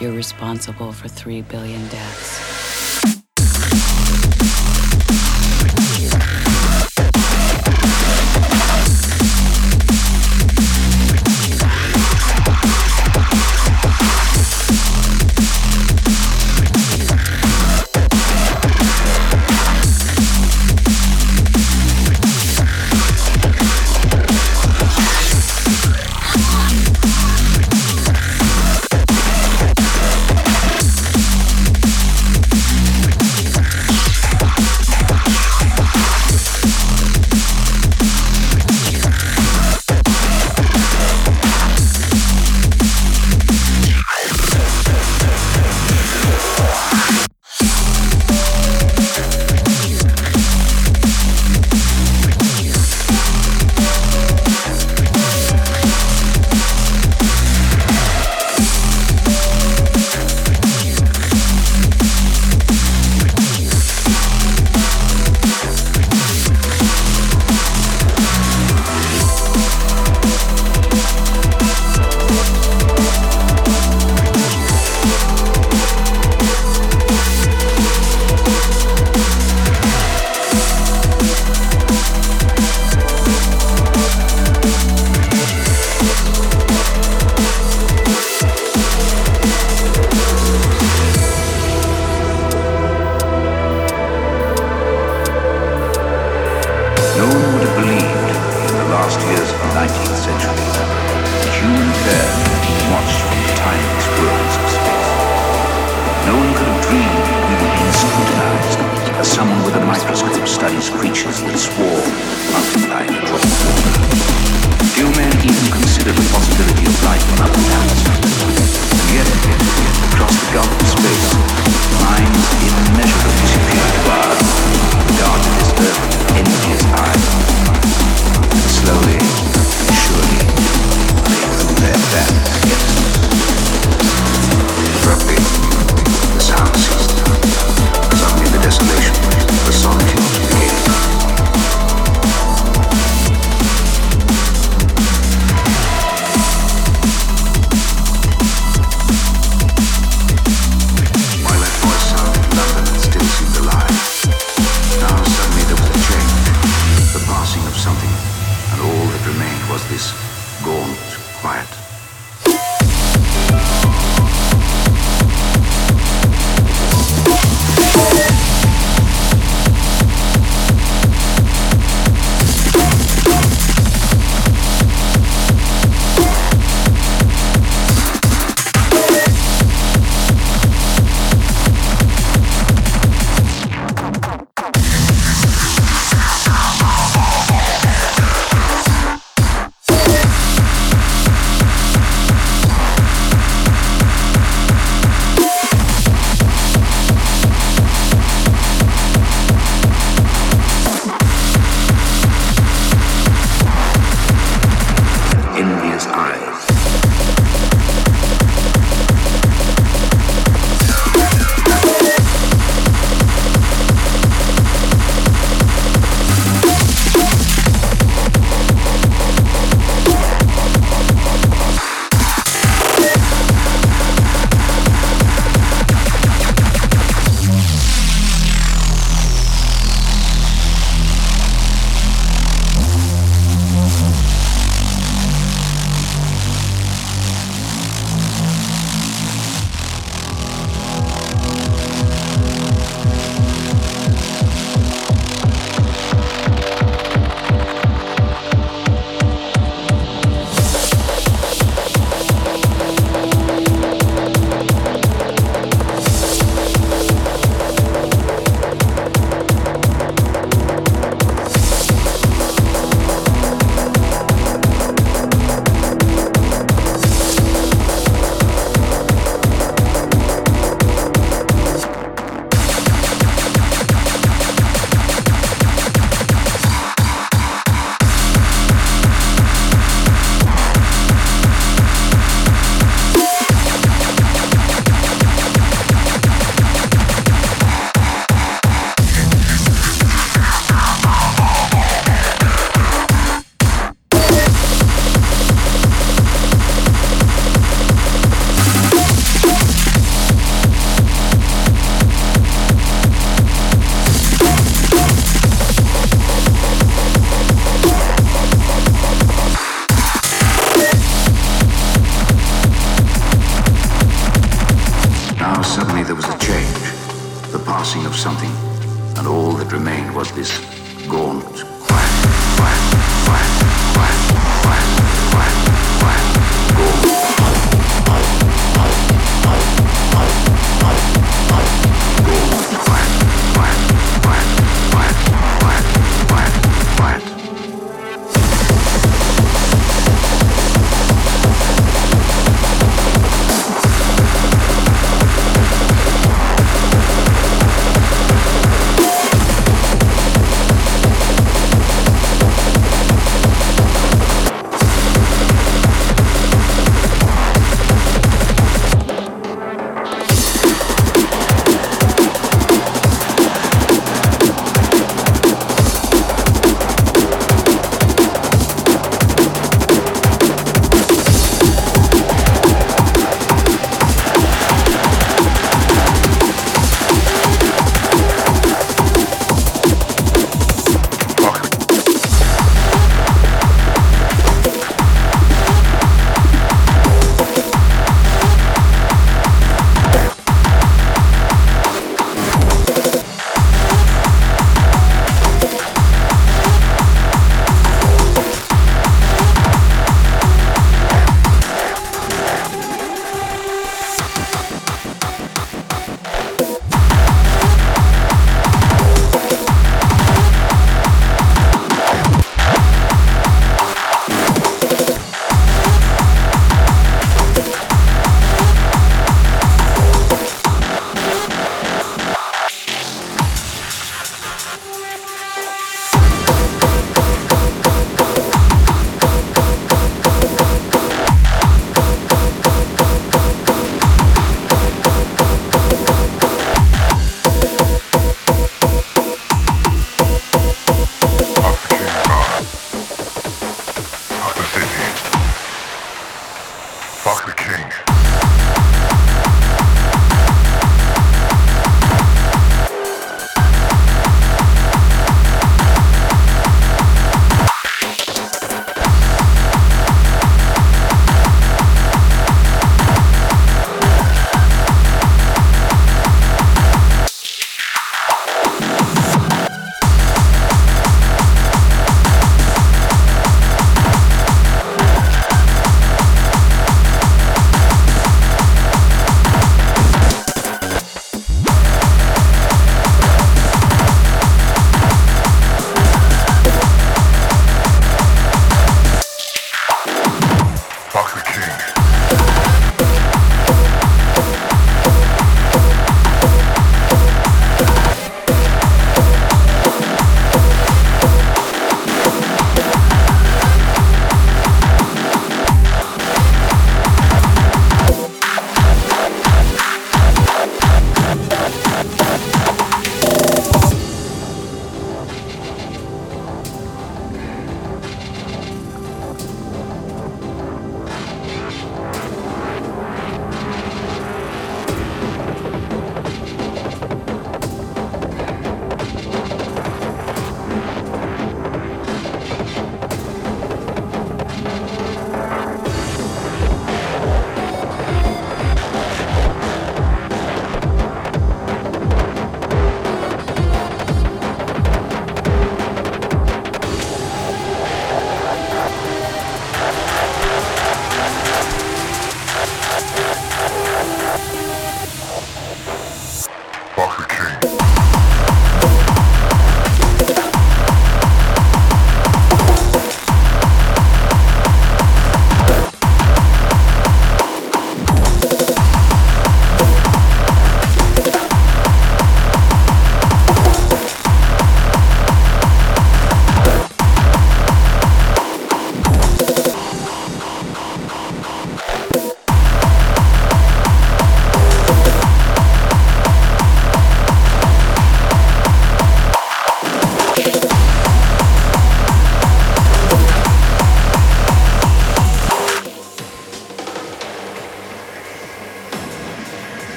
you're responsible for 3 billion deaths.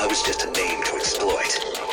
I was just a name to exploit.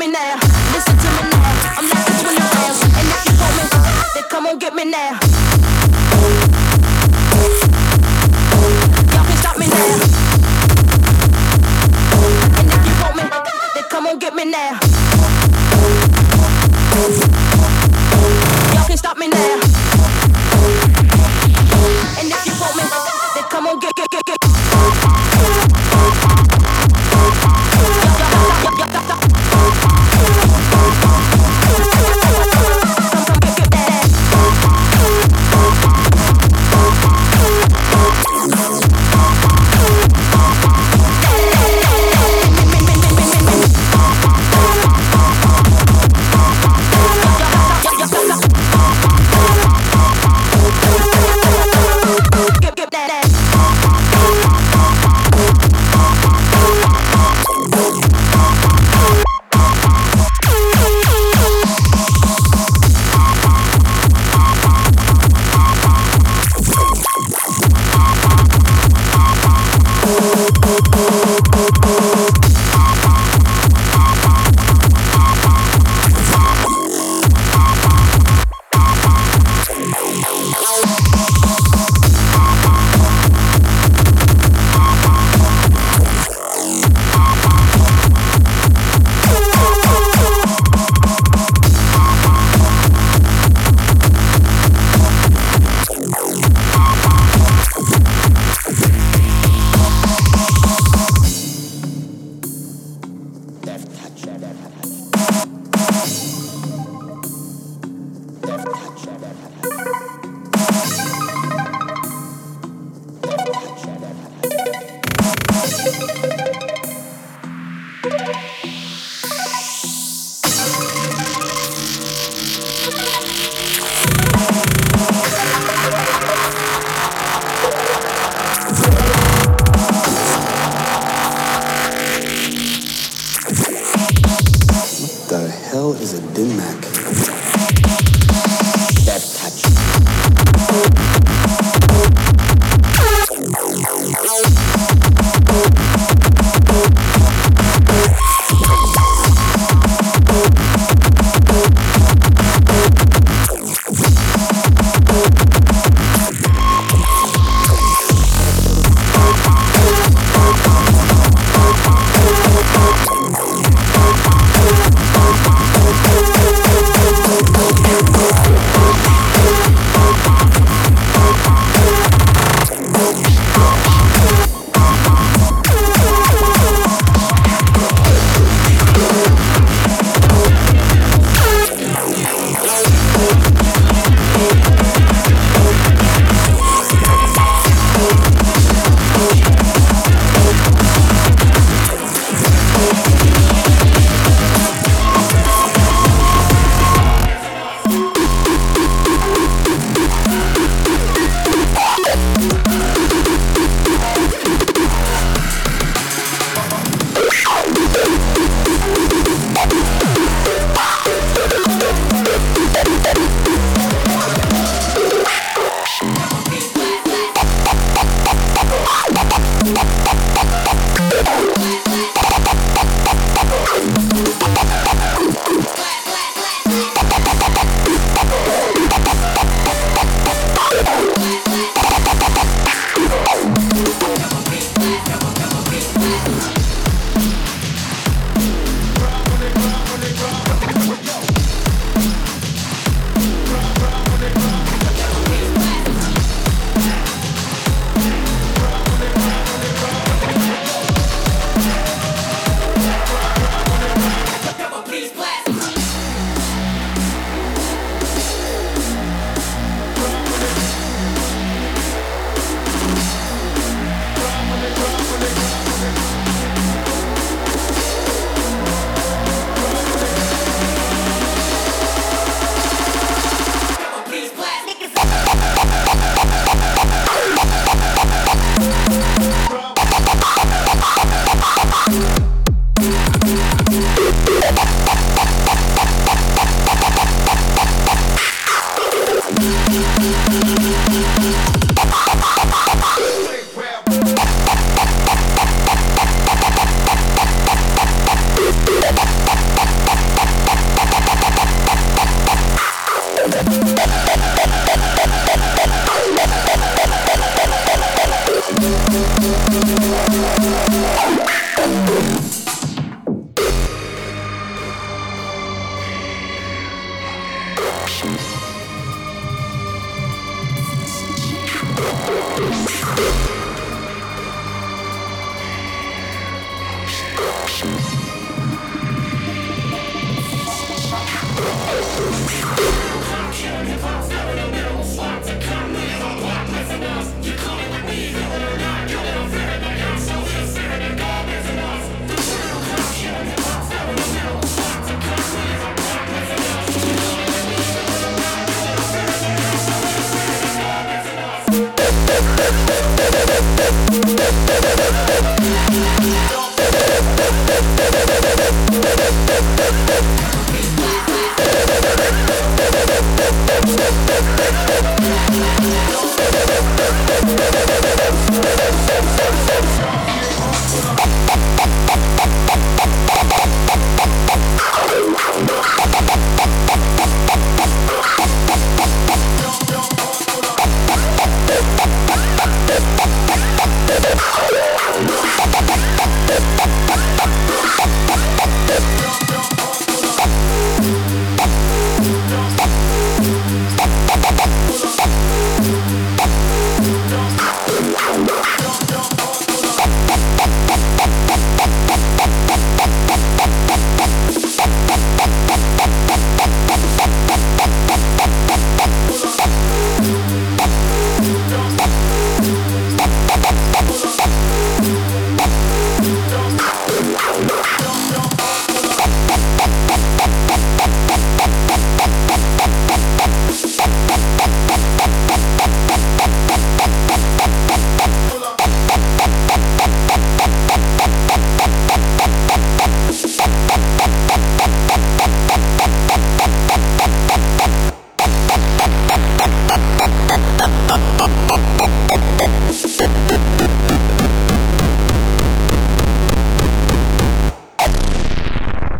Me now. Listen to me now. I'm like the 20 rounds. And if you want me, then come on get me now. Y'all can't stop me now. And if you want me, then come on get me now. Y'all can stop me now. And if you want me, then come on get.